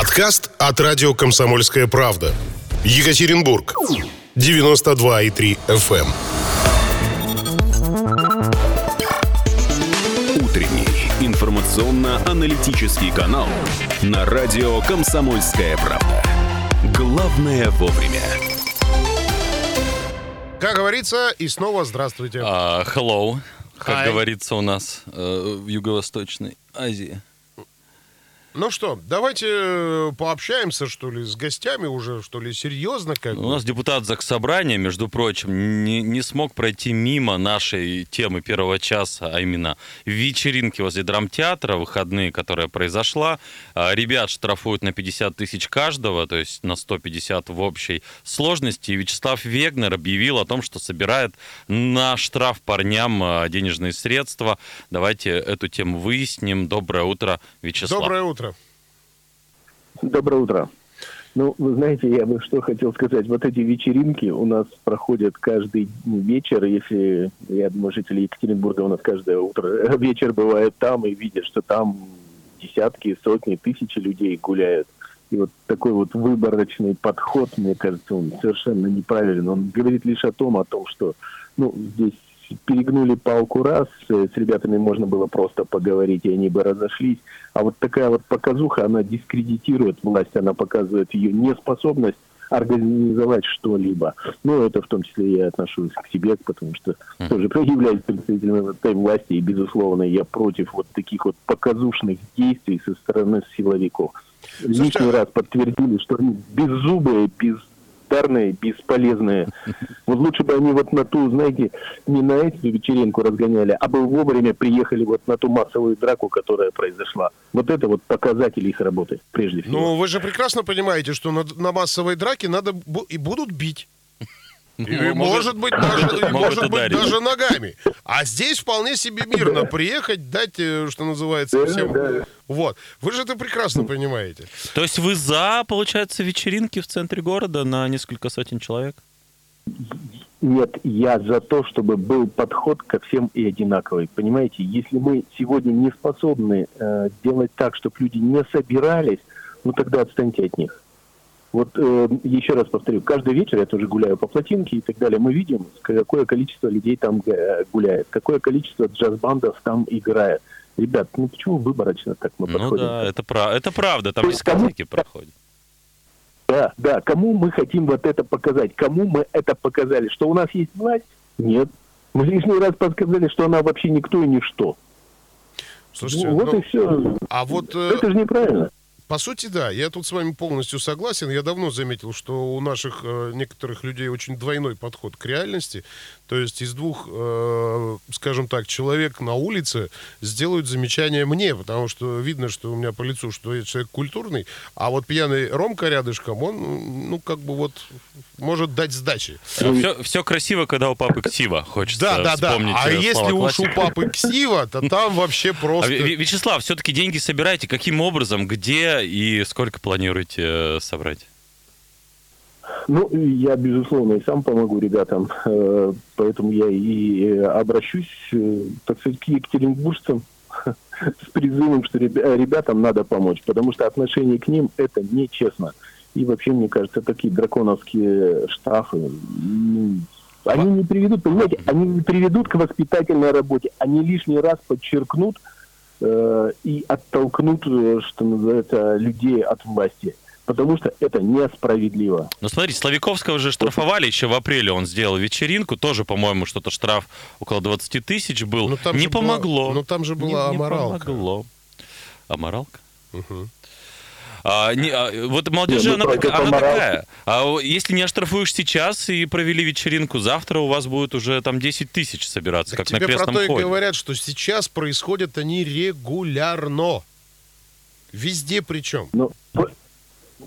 Подкаст от радио «Комсомольская правда». Екатеринбург. 92,3 FM. Эм. Утренний информационно-аналитический канал на радио «Комсомольская правда». Главное вовремя. Как говорится, и снова здравствуйте. Uh, hello, как Hi. говорится у нас э, в Юго-Восточной Азии. Ну что, давайте э, пообщаемся, что ли, с гостями уже, что ли, серьезно как У нас депутат Заксобрания, между прочим, не, не смог пройти мимо нашей темы первого часа, а именно вечеринки возле драмтеатра, выходные, которая произошла. А, Ребят штрафуют на 50 тысяч каждого, то есть на 150 в общей сложности. И Вячеслав Вегнер объявил о том, что собирает на штраф парням а, денежные средства. Давайте эту тему выясним. Доброе утро, Вячеслав. Доброе утро. Доброе утро. Ну, вы знаете, я бы что хотел сказать. Вот эти вечеринки у нас проходят каждый вечер. Если, я думаю, жители Екатеринбурга у нас каждое утро, вечер бывает там и видят, что там десятки, сотни, тысячи людей гуляют. И вот такой вот выборочный подход, мне кажется, он совершенно неправилен. Он говорит лишь о том, о том, что ну, здесь перегнули палку раз, э, с ребятами можно было просто поговорить, и они бы разошлись. А вот такая вот показуха, она дискредитирует власть, она показывает ее неспособность организовать что-либо. Ну, это в том числе я отношусь к себе, потому что тоже являюсь представителем этой власти, и, безусловно, я против вот таких вот показушных действий со стороны силовиков. Лишний раз подтвердили, что они беззубые, бездарные, бесполезные. Вот лучше бы они вот на ту, знаете, не на эту вечеринку разгоняли, а бы вовремя приехали вот на ту массовую драку, которая произошла. Вот это вот показатель их работы, прежде всего. Ну, вы же прекрасно понимаете, что на, на массовой драке надо и будут бить. И, может быть, даже, может быть, даже ногами. А здесь вполне себе мирно приехать, дать, э, что называется, всем. Вот. Вы же это прекрасно понимаете. То есть вы за, получается, вечеринки в центре города на несколько сотен человек? Нет, я за то, чтобы был подход ко всем и одинаковый. Понимаете, если мы сегодня не способны э, делать так, чтобы люди не собирались, ну тогда отстаньте от них. Вот э, еще раз повторю, каждый вечер я тоже гуляю по плотинке и так далее. Мы видим, какое количество людей там э, гуляет, какое количество джаз-бандов там играет. Ребят, ну почему выборочно так мы Ну подходим? да, это, пра- это правда, там есть кому- дискотеки проходят. Да, да. Кому мы хотим вот это показать? Кому мы это показали? Что у нас есть власть? Нет. Мы лишний раз подсказали, что она вообще никто и ничто. Слушайте, Ну, вот ну, и все. а вот э, Это же неправильно. По сути, да, я тут с вами полностью согласен. Я давно заметил, что у наших э, некоторых людей очень двойной подход к реальности. То есть из двух, э, скажем так, человек на улице сделают замечание мне, потому что видно, что у меня по лицу, что я человек культурный, а вот пьяный Ромка рядышком, он, ну, как бы вот может дать сдачи. Все, красиво, когда у папы ксива, хочется Да, да, да. вспомнить А э, если уж у папы ксива, то там вообще А, просто... Вячеслав, все-таки деньги собираете. Каким образом, где и сколько планируете э, собрать? Ну, я, безусловно, и сам помогу ребятам. э, Поэтому я и э, обращусь, так сказать, к екатеринбуржцам с призывом, что ребя- ребятам надо помочь, потому что отношение к ним это нечестно. И вообще, мне кажется, такие драконовские штрафы, ну, они не приведут, понимаете, они приведут к воспитательной работе, они лишний раз подчеркнут э, и оттолкнут, э, что называется, людей от власти. Потому что это несправедливо. Ну, смотрите, Славиковского же штрафовали еще в апреле. Он сделал вечеринку. Тоже, по-моему, что-то штраф около 20 тысяч был. Ну, там не же была- помогло. ну, там же Не- была не аморалка. помогло. Аморалка? Мгм. А, не- а, вот молодежь, Не, ну, она, такая- она такая. А если не оштрафуешь сейчас и провели вечеринку, завтра у вас будет уже там 10 тысяч собираться, Так как на тебе про крестном то и ходе. говорят, что сейчас происходят они регулярно. Везде причем. Ну, вот,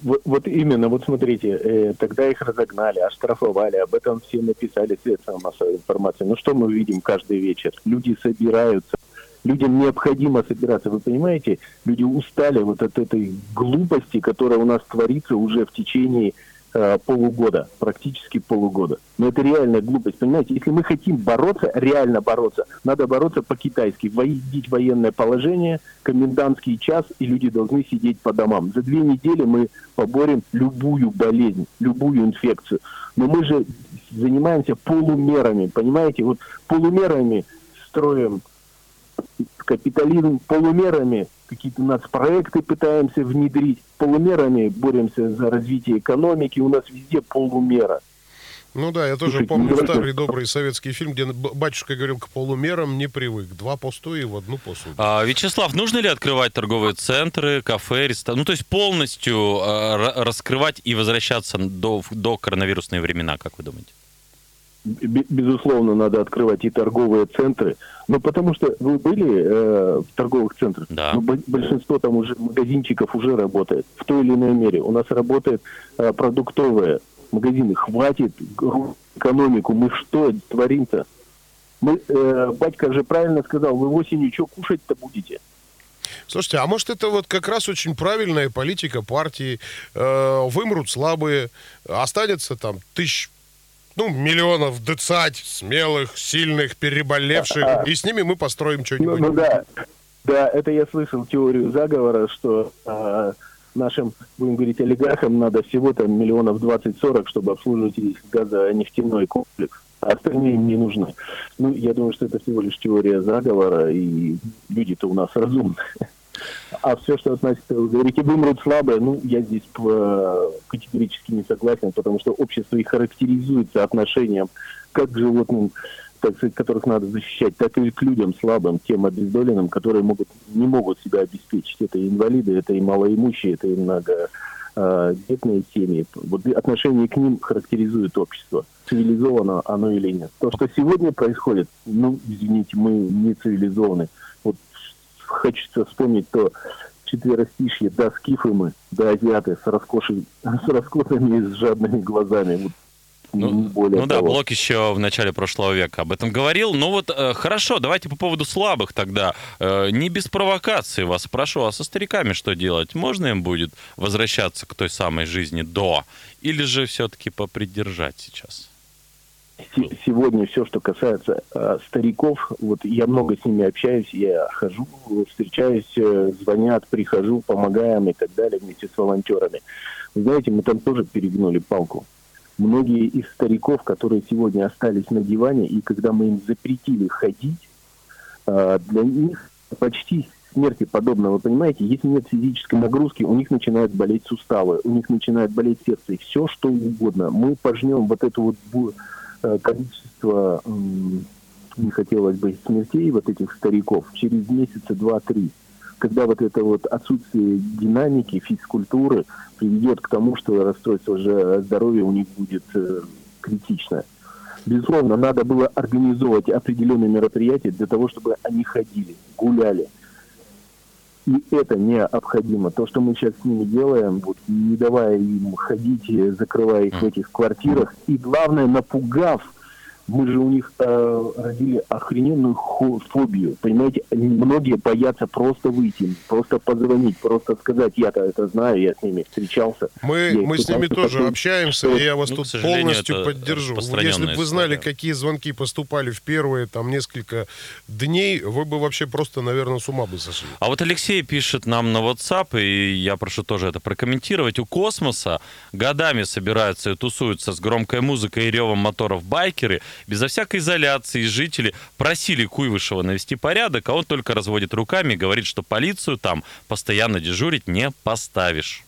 вот- вот именно, вот смотрите, э, тогда их разогнали, оштрафовали, об этом все написали средства массовой информации. Ну что мы видим каждый вечер? Люди собираются, людям необходимо собираться, вы понимаете? Люди устали вот от этой глупости, которая у нас творится уже в течение э, полугода, практически полугода. Но это реальная глупость, понимаете? Если мы хотим бороться, реально бороться, надо бороться по-китайски, вводить военное положение, комендантский час, и люди должны сидеть по домам. За две недели мы поборем любую болезнь, любую инфекцию. Но мы же занимаемся полумерами, понимаете? Вот полумерами строим капитализм полумерами, какие-то у нас проекты пытаемся внедрить, полумерами боремся за развитие экономики, у нас везде полумера. Ну да, я тоже помню ну, старый добрый советский фильм, где батюшка говорил, к полумерам не привык. Два пустые в одну посуду. А, Вячеслав, нужно ли открывать торговые центры, кафе, рестораны? Ну, то есть полностью э, раскрывать и возвращаться до, до коронавирусные времена, как вы думаете? Безусловно, надо открывать и торговые центры. Ну, потому что вы были э, в торговых центрах? Да. Ну, большинство там уже магазинчиков уже работает в той или иной мере. У нас работают э, продуктовые магазины. Хватит экономику. Мы что творим-то? Мы, э, батька же правильно сказал, вы осенью что кушать-то будете? Слушайте, а может это вот как раз очень правильная политика партии? Э, вымрут слабые, останется там тысяч ну, миллионов дыцать, смелых, сильных, переболевших, а, и с ними мы построим что-нибудь. Ну, ну да, да, это я слышал теорию заговора, что а, нашим, будем говорить, олигархам надо всего там миллионов 20-40, чтобы обслуживать весь газонефтяной комплекс. А остальные им не нужны. Ну, я думаю, что это всего лишь теория заговора, и люди-то у нас разумные. А все, что относится, вы говорите, вымрут слабые, ну, я здесь э, категорически не согласен, потому что общество и характеризуется отношением как к животным, так сказать, которых надо защищать, так и к людям слабым, тем обездоленным, которые могут, не могут себя обеспечить. Это и инвалиды, это и малоимущие, это и много э, детные семьи. Вот отношение к ним характеризует общество. Цивилизовано оно или нет. То, что сегодня происходит, ну, извините, мы не цивилизованы хочется вспомнить то четверостишье «Да скифы мы, да азиаты с, роскошей, с роскошными и с жадными глазами». Вот ну, более ну да, Блок еще в начале прошлого века об этом говорил. Ну вот э, хорошо, давайте по поводу слабых тогда. Э, не без провокации вас прошу, а со стариками что делать? Можно им будет возвращаться к той самой жизни до? Или же все-таки попридержать сейчас? Сегодня все, что касается э, стариков, вот я много с ними общаюсь, я хожу, встречаюсь, э, звонят, прихожу, помогаем и так далее вместе с волонтерами. Вы знаете, мы там тоже перегнули палку. Многие из стариков, которые сегодня остались на диване, и когда мы им запретили ходить, э, для них почти смерти подобно, вы понимаете, если нет физической нагрузки, у них начинают болеть суставы, у них начинает болеть сердце, и все что угодно. Мы пожнем вот эту вот количество, не хотелось бы, смертей вот этих стариков через месяца два-три, когда вот это вот отсутствие динамики, физкультуры приведет к тому, что расстройство же здоровья у них будет э, критичное. Безусловно, надо было организовывать определенные мероприятия для того, чтобы они ходили, гуляли – и это необходимо. То, что мы сейчас с ними делаем, вот, не давая им ходить, закрывая их в этих квартирах, и главное, напугав мы же у них э, родили охрененную фобию. Понимаете, многие боятся просто выйти, просто позвонить, просто сказать, я-то это знаю, я с ними встречался. Мы, мы с ними тоже потом... общаемся, и я вас ну, тут полностью поддержу. Если бы вы знали, какие звонки поступали в первые там несколько дней, вы бы вообще просто, наверное, с ума бы сошли. А вот Алексей пишет нам на WhatsApp, и я прошу тоже это прокомментировать. У космоса годами собираются и тусуются с громкой музыкой и ревом моторов байкеры – безо всякой изоляции жители просили Куйвышева навести порядок, а он только разводит руками и говорит, что полицию там постоянно дежурить не поставишь.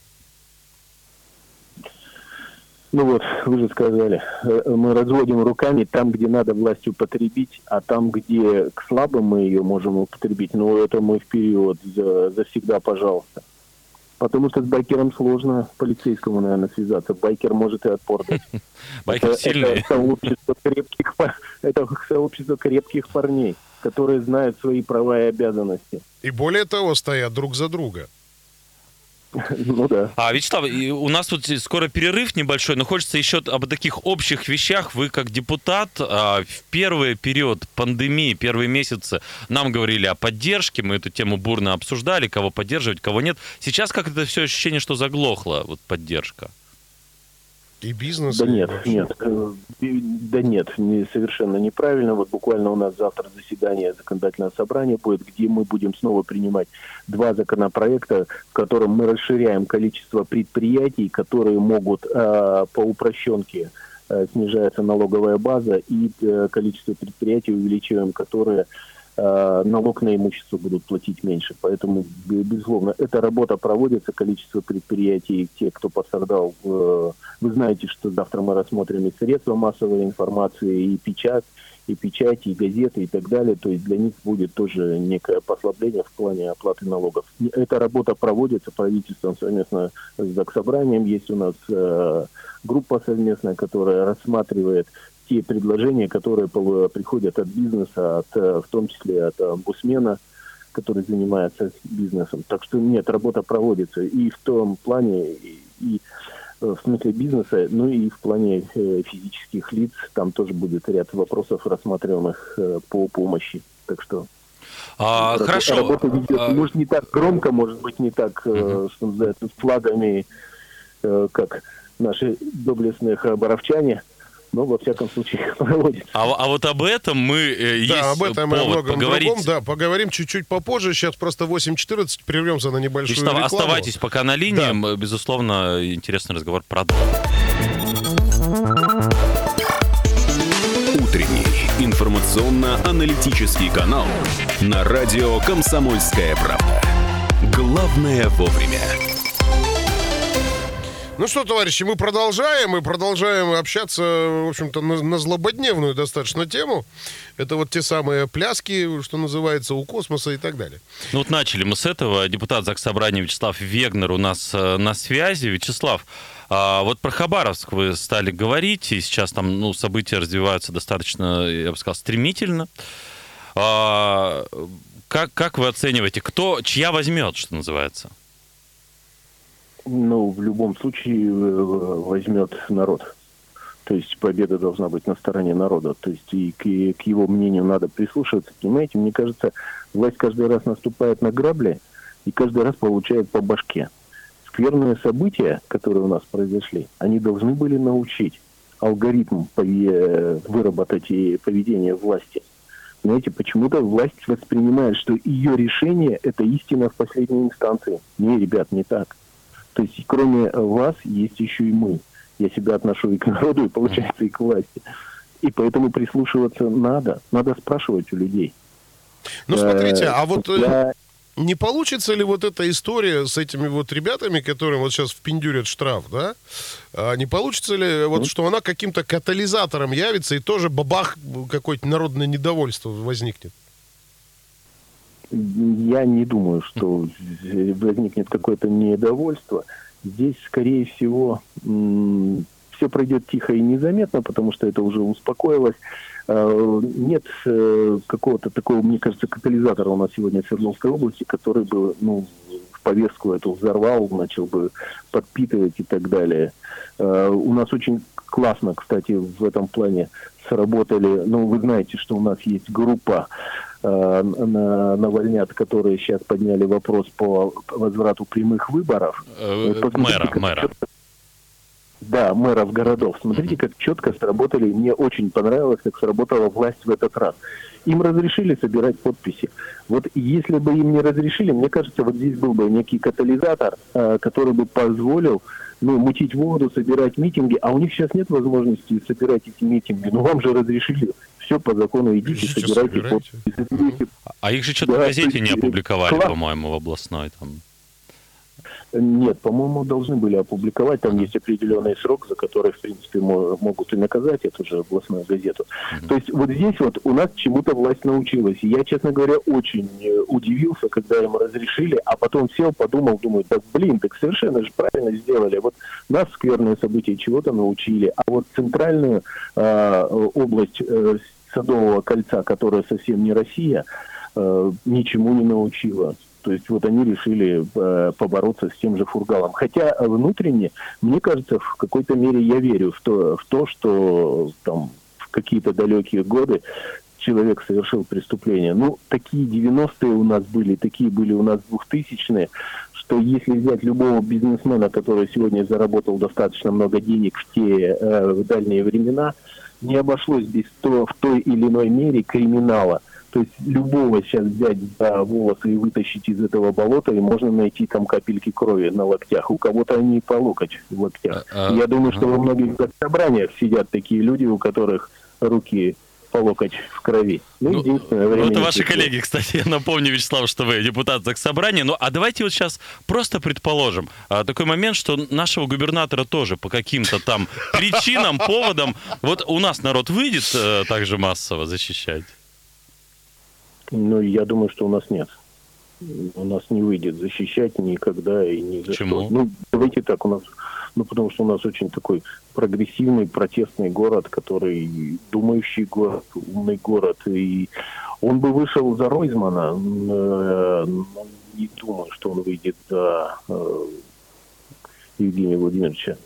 Ну вот, вы же сказали, э, мы разводим руками там, где надо власть употребить, а там, где к слабым мы ее можем употребить, ну это мы вперед, за, завсегда, пожалуйста. Потому что с байкером сложно полицейскому, наверное, связаться. Байкер может и отпор дать. Байкер сильный. Это сообщество, крепких, это сообщество крепких парней, которые знают свои права и обязанности. И более того, стоят друг за друга. Ну да. А, Вячеслав, у нас тут скоро перерыв небольшой, но хочется еще об таких общих вещах. Вы как депутат а, в первый период пандемии, первые месяцы нам говорили о поддержке, мы эту тему бурно обсуждали, кого поддерживать, кого нет. Сейчас как это все ощущение, что заглохло, вот поддержка? И бизнес? Да нет, вообще? нет, э, да нет, не, совершенно неправильно. Вот буквально у нас завтра заседание законодательного собрания будет, где мы будем снова принимать два законопроекта, в котором мы расширяем количество предприятий, которые могут э, по упрощенке э, снижается налоговая база и э, количество предприятий увеличиваем, которые э, налог на имущество будут платить меньше. Поэтому, бе- безусловно, эта работа проводится, количество предприятий, те, кто пострадал, э, вы знаете, что завтра мы рассмотрим и средства массовой информации, и печать, и печать, и газеты, и так далее. То есть для них будет тоже некое послабление в плане оплаты налогов. Эта работа проводится правительством совместно с Заксобранием. Есть у нас э, группа совместная, которая рассматривает те предложения, которые приходят от бизнеса, от, э, в том числе от омбудсмена, который занимается бизнесом. Так что нет, работа проводится и в том плане, и, и, э, в смысле бизнеса, ну и в плане э, физических лиц. Там тоже будет ряд вопросов рассматриваемых по помощи. Так что А, Работа- хорошо. Работа ведет, А, может, не так громко, может быть, не так, называется, с флагами, как наши доблестные боровчане, но, во всяком случае, проводится. а, а вот об этом мы э, есть Да, об этом и о многом поговорить. другом. Да, поговорим чуть-чуть попозже. Сейчас просто 8.14, прервемся на небольшую Вячеслав, рекламу. оставайтесь пока на линии. Да. Безусловно, интересный разговор продолжим. Утренний информационно-аналитический канал на радио «Комсомольская правда». Главное вовремя. Ну что, товарищи, мы продолжаем. Мы продолжаем общаться, в общем-то, на, на злободневную достаточно тему. Это вот те самые пляски, что называется, у космоса и так далее. Ну вот начали мы с этого. Депутат Заксобрания Вячеслав Вегнер у нас э, на связи. Вячеслав, а вот про Хабаровск вы стали говорить, и сейчас там ну, события развиваются достаточно, я бы сказал, стремительно. А, как, как вы оцениваете, кто, чья возьмет, что называется? Ну, в любом случае э, возьмет народ. То есть победа должна быть на стороне народа. То есть и к, и к его мнению надо прислушиваться. Понимаете, мне кажется, власть каждый раз наступает на грабли и каждый раз получает по башке. Скверные события, которые у нас произошли, они должны были научить алгоритм пове- выработать и поведение власти. Знаете, почему-то власть воспринимает, что ее решение – это истина в последней инстанции. Не, ребят, не так. То есть кроме вас есть еще и мы. Я себя отношу и к народу, и получается и к власти. И поэтому прислушиваться надо. Надо спрашивать у людей. Ну, смотрите, а вот э, Я- не получится ли вот эта история с этими вот ребятами, которым вот сейчас впендюрят штраф, да? А не получится ли вот, что она каким-то катализатором явится и тоже бабах какое-то народное недовольство возникнет? Я не думаю, что возникнет какое-то недовольство. Здесь, скорее всего, все пройдет тихо и незаметно, потому что это уже успокоилось. Э, Нет э, какого-то такого, мне кажется, катализатора у нас сегодня в Свердловской области, который бы ну, в повестку эту взорвал, начал бы подпитывать и так далее. Э, У нас очень классно, кстати, в этом плане сработали. Ну, вы знаете, что у нас есть группа на, Навальнят, которые сейчас подняли вопрос по возврату прямых выборов. Э, посмотрите, мэра, мэра. Да, мэров городов. Смотрите, как четко сработали. Мне очень понравилось, как сработала власть в этот раз. Им разрешили собирать подписи. Вот если бы им не разрешили, мне кажется, вот здесь был бы некий катализатор, э, который бы позволил ну, мутить воду, собирать митинги, а у них сейчас нет возможности собирать эти митинги. Ну, вам же разрешили. Все по закону идите, Идите, собирайте собирайте. подписи. А их же что-то Да, в газете не опубликовали, класс. по-моему, в областной. Там. Нет, по-моему, должны были опубликовать. Там есть определенный срок, за который, в принципе, мо- могут и наказать эту же областную газету. То есть вот здесь вот у нас чему-то власть научилась. И я, честно говоря, очень э, удивился, когда им разрешили, а потом сел, подумал, думаю, так, блин, так совершенно же правильно сделали. Вот нас скверные события чего-то научили, а вот центральную э, область э, Садового кольца, которая совсем не Россия, э, ничему не научила. То есть вот они решили э, побороться с тем же фургалом. Хотя внутренне, мне кажется, в какой-то мере я верю в то, в то что там в какие-то далекие годы человек совершил преступление. Ну, такие 90-е у нас были, такие были у нас 2000-е, что если взять любого бизнесмена, который сегодня заработал достаточно много денег в те э, в дальние времена, не обошлось без то, в той или иной мере криминала. То есть любого сейчас взять за волосы и вытащить из этого болота, и можно найти там капельки крови на локтях. У кого-то они по локоть в локтях. А, а, Я думаю, что во многих собраниях сидят такие люди, у которых руки по локоть в крови. Ну, ну, единственное время... Ну, это ваши коллеги, кстати. Я напомню, Вячеслав, что вы депутат собрания. Ну, а давайте вот сейчас просто предположим а, такой момент, что нашего губернатора тоже по каким-то там причинам, поводам... Вот у нас народ выйдет э, также массово защищать? Ну, я думаю, что у нас нет. У нас не выйдет защищать никогда и ни за Почему? что. Ну, давайте так, у нас ну, потому что у нас очень такой прогрессивный, протестный город, который думающий город, умный город. И он бы вышел за Ройзмана, э, но не думаю, что он выйдет за э, Евгения Владимировича.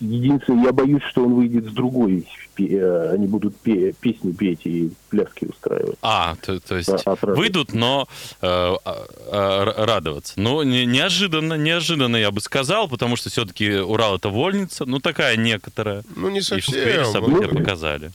Единственное, я боюсь, что он выйдет с другой. Э, они будут пе- песни петь и пляски устраивать. А, то, то есть да, выйдут, но э, э, радоваться. Ну, не, неожиданно, неожиданно, я бы сказал, потому что все-таки Урал это вольница, ну, такая некоторая. Ну, не совсем. И события ну, показали.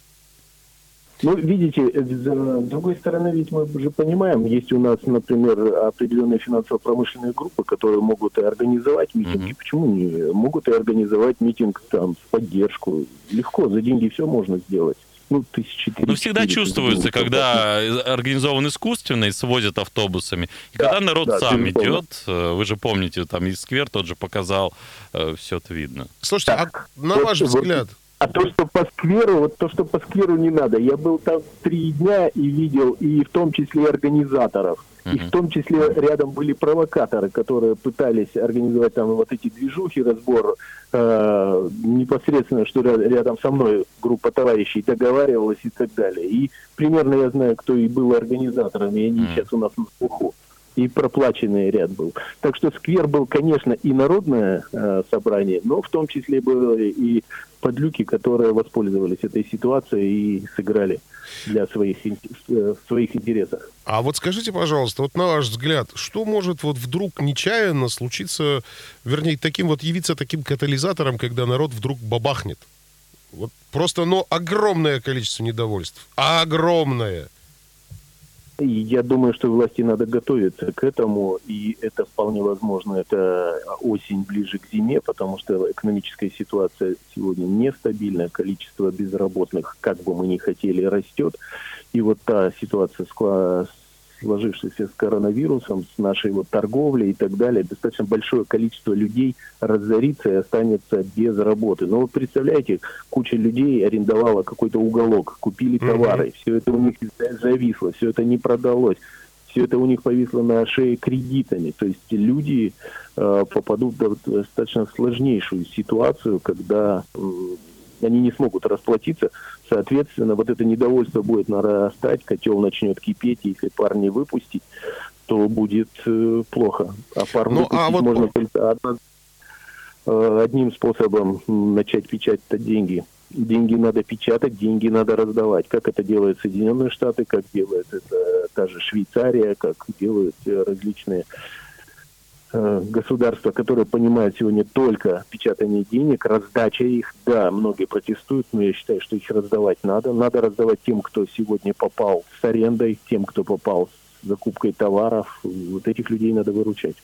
Ну, видите, э, с другой стороны, ведь мы уже понимаем, есть у нас, например, определенные финансово-промышленные группы, которые могут и организовать митинги. Mm-hmm. Почему не? Могут и организовать митинг там в поддержку. Легко, за деньги все можно сделать. Ну, тысячи три. Ну, всегда чувствуется, когда организован искусственно и свозят автобусами. И да, когда народ да, сам идет, э, вы же помните, там и сквер тот же показал, э, все это видно. Слушайте, а так, а на ваш взгляд, а то, что по скверу, вот то, что по скверу не надо. Я был там три дня и видел, и в том числе организаторов. И в том числе рядом были провокаторы, которые пытались организовать там вот эти движухи, разбор э, непосредственно, что рядом со мной группа товарищей договаривалась и так далее. И примерно я знаю, кто и был организатором, и они mm. сейчас у нас на слуху и проплаченный ряд был. Так что сквер был, конечно, и народное э, собрание, но в том числе были и подлюки, которые воспользовались этой ситуацией и сыграли для своих, э, своих интересов. А вот скажите, пожалуйста, вот на ваш взгляд, что может вот вдруг нечаянно случиться, вернее, таким вот явиться таким катализатором, когда народ вдруг бабахнет? Вот просто, ну, огромное количество недовольств. Огромное. Я думаю, что власти надо готовиться к этому, и это вполне возможно, это осень ближе к зиме, потому что экономическая ситуация сегодня нестабильная, количество безработных, как бы мы ни хотели, растет. И вот та ситуация с сложившейся с коронавирусом, с нашей вот торговлей и так далее, достаточно большое количество людей разорится и останется без работы. Но вот представляете, куча людей арендовала какой-то уголок, купили товары, mm-hmm. все это у них зависло, все это не продалось все это у них повисло на шее кредитами. То есть люди э, попадут в достаточно сложнейшую ситуацию, когда э, они не смогут расплатиться. Соответственно, вот это недовольство будет нарастать, котел начнет кипеть, если пар не выпустить, то будет э, плохо. А пар ну, выпустить а вот... можно только одно, э, одним способом начать печатать деньги. Деньги надо печатать, деньги надо раздавать. Как это делают Соединенные Штаты, как делает это та же Швейцария, как делают э, различные Э, государства, которые понимают сегодня только печатание денег, раздача их, да, многие протестуют, но я считаю, что их раздавать надо. Надо раздавать тем, кто сегодня попал с арендой, тем, кто попал с закупкой товаров. Вот этих людей надо выручать.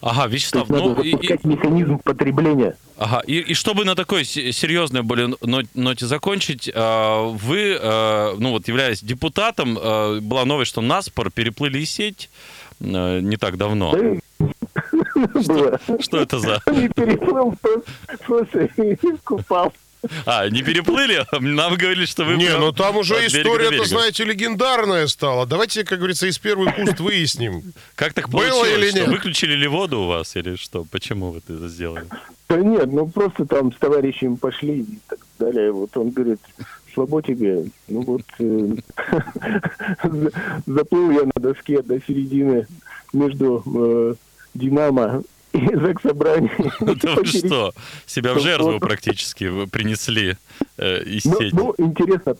Ага, Вячеслав, ну... Надо запускать и, механизм потребления. Ага, и, и чтобы на такой серьезной были ноте закончить, э, вы, э, ну вот, являясь депутатом, была новость, что Наспор переплыли сеть, Э, не так давно. Что, что это за? Не переплыл, слушай, купал. А, не переплыли? Нам говорили, что вы... Не, ну там уже история-то, знаете, легендарная стала. Давайте, как говорится, из первых уст выясним. Как так Было или нет? Выключили ли воду у вас или что? Почему вы это сделали? Да нет, ну просто там с товарищем пошли и так далее. Вот он говорит, слабо тебе. Ну вот, э, заплыл я на доске до середины между э, Динамо и Заксобрание. Да вы что, себя в жертву практически принесли э, из ну, сети. Ну, интересно,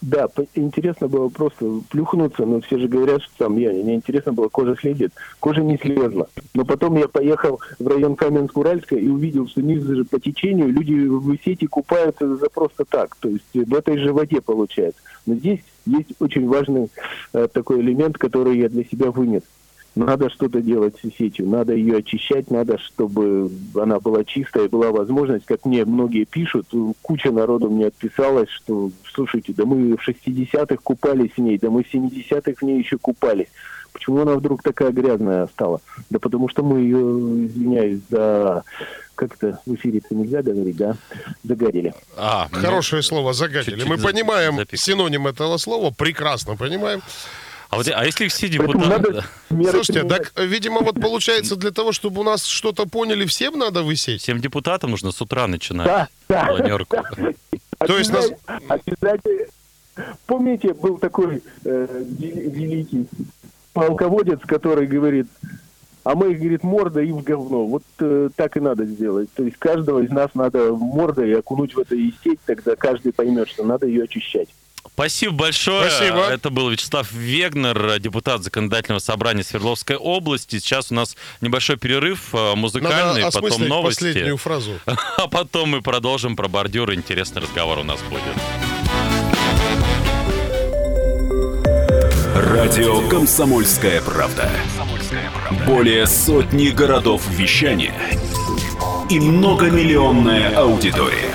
Да, интересно было просто плюхнуться, но все же говорят, что там я, мне интересно было, кожа следит. Кожа не слезла. Но потом я поехал в район Каменск-Уральска и увидел, что ниже же по течению люди в сети купаются за просто так. То есть в этой же воде получается. Но здесь есть очень важный э, такой элемент, который я для себя вынес. Надо что-то делать с сетью, надо ее очищать, надо, чтобы она была чистая, была возможность, как мне многие пишут, куча народу мне отписалась, что, слушайте, да мы в 60-х купались в ней, да мы в 70-х в ней еще купались. Почему она вдруг такая грязная стала? Да потому что мы ее, извиняюсь, за как-то в эфире это нельзя говорить, да? Загадили. А, Хорошее слово загадили. Мы понимаем синоним этого слова, прекрасно понимаем. А, вот, а если все депутаты... Слушайте, так, видимо, вот получается, для того, чтобы у нас что-то поняли, всем надо высеть? Всем депутатам нужно с утра начинать да, планерку. Да. То есть нас... Обязательно... Помните, был такой э, великий полководец, который говорит, а мы, говорит, морда и в говно. Вот э, так и надо сделать. То есть каждого из нас надо мордой окунуть в это и сеть, тогда каждый поймет, что надо ее очищать. Спасибо большое. Спасибо. Это был Вячеслав Вегнер, депутат Законодательного собрания Свердловской области. Сейчас у нас небольшой перерыв э, музыкальный, Надо потом новости. последнюю фразу. А потом мы продолжим про бордюры. Интересный разговор у нас будет. Радио «Комсомольская правда». Более сотни городов вещания и многомиллионная аудитория.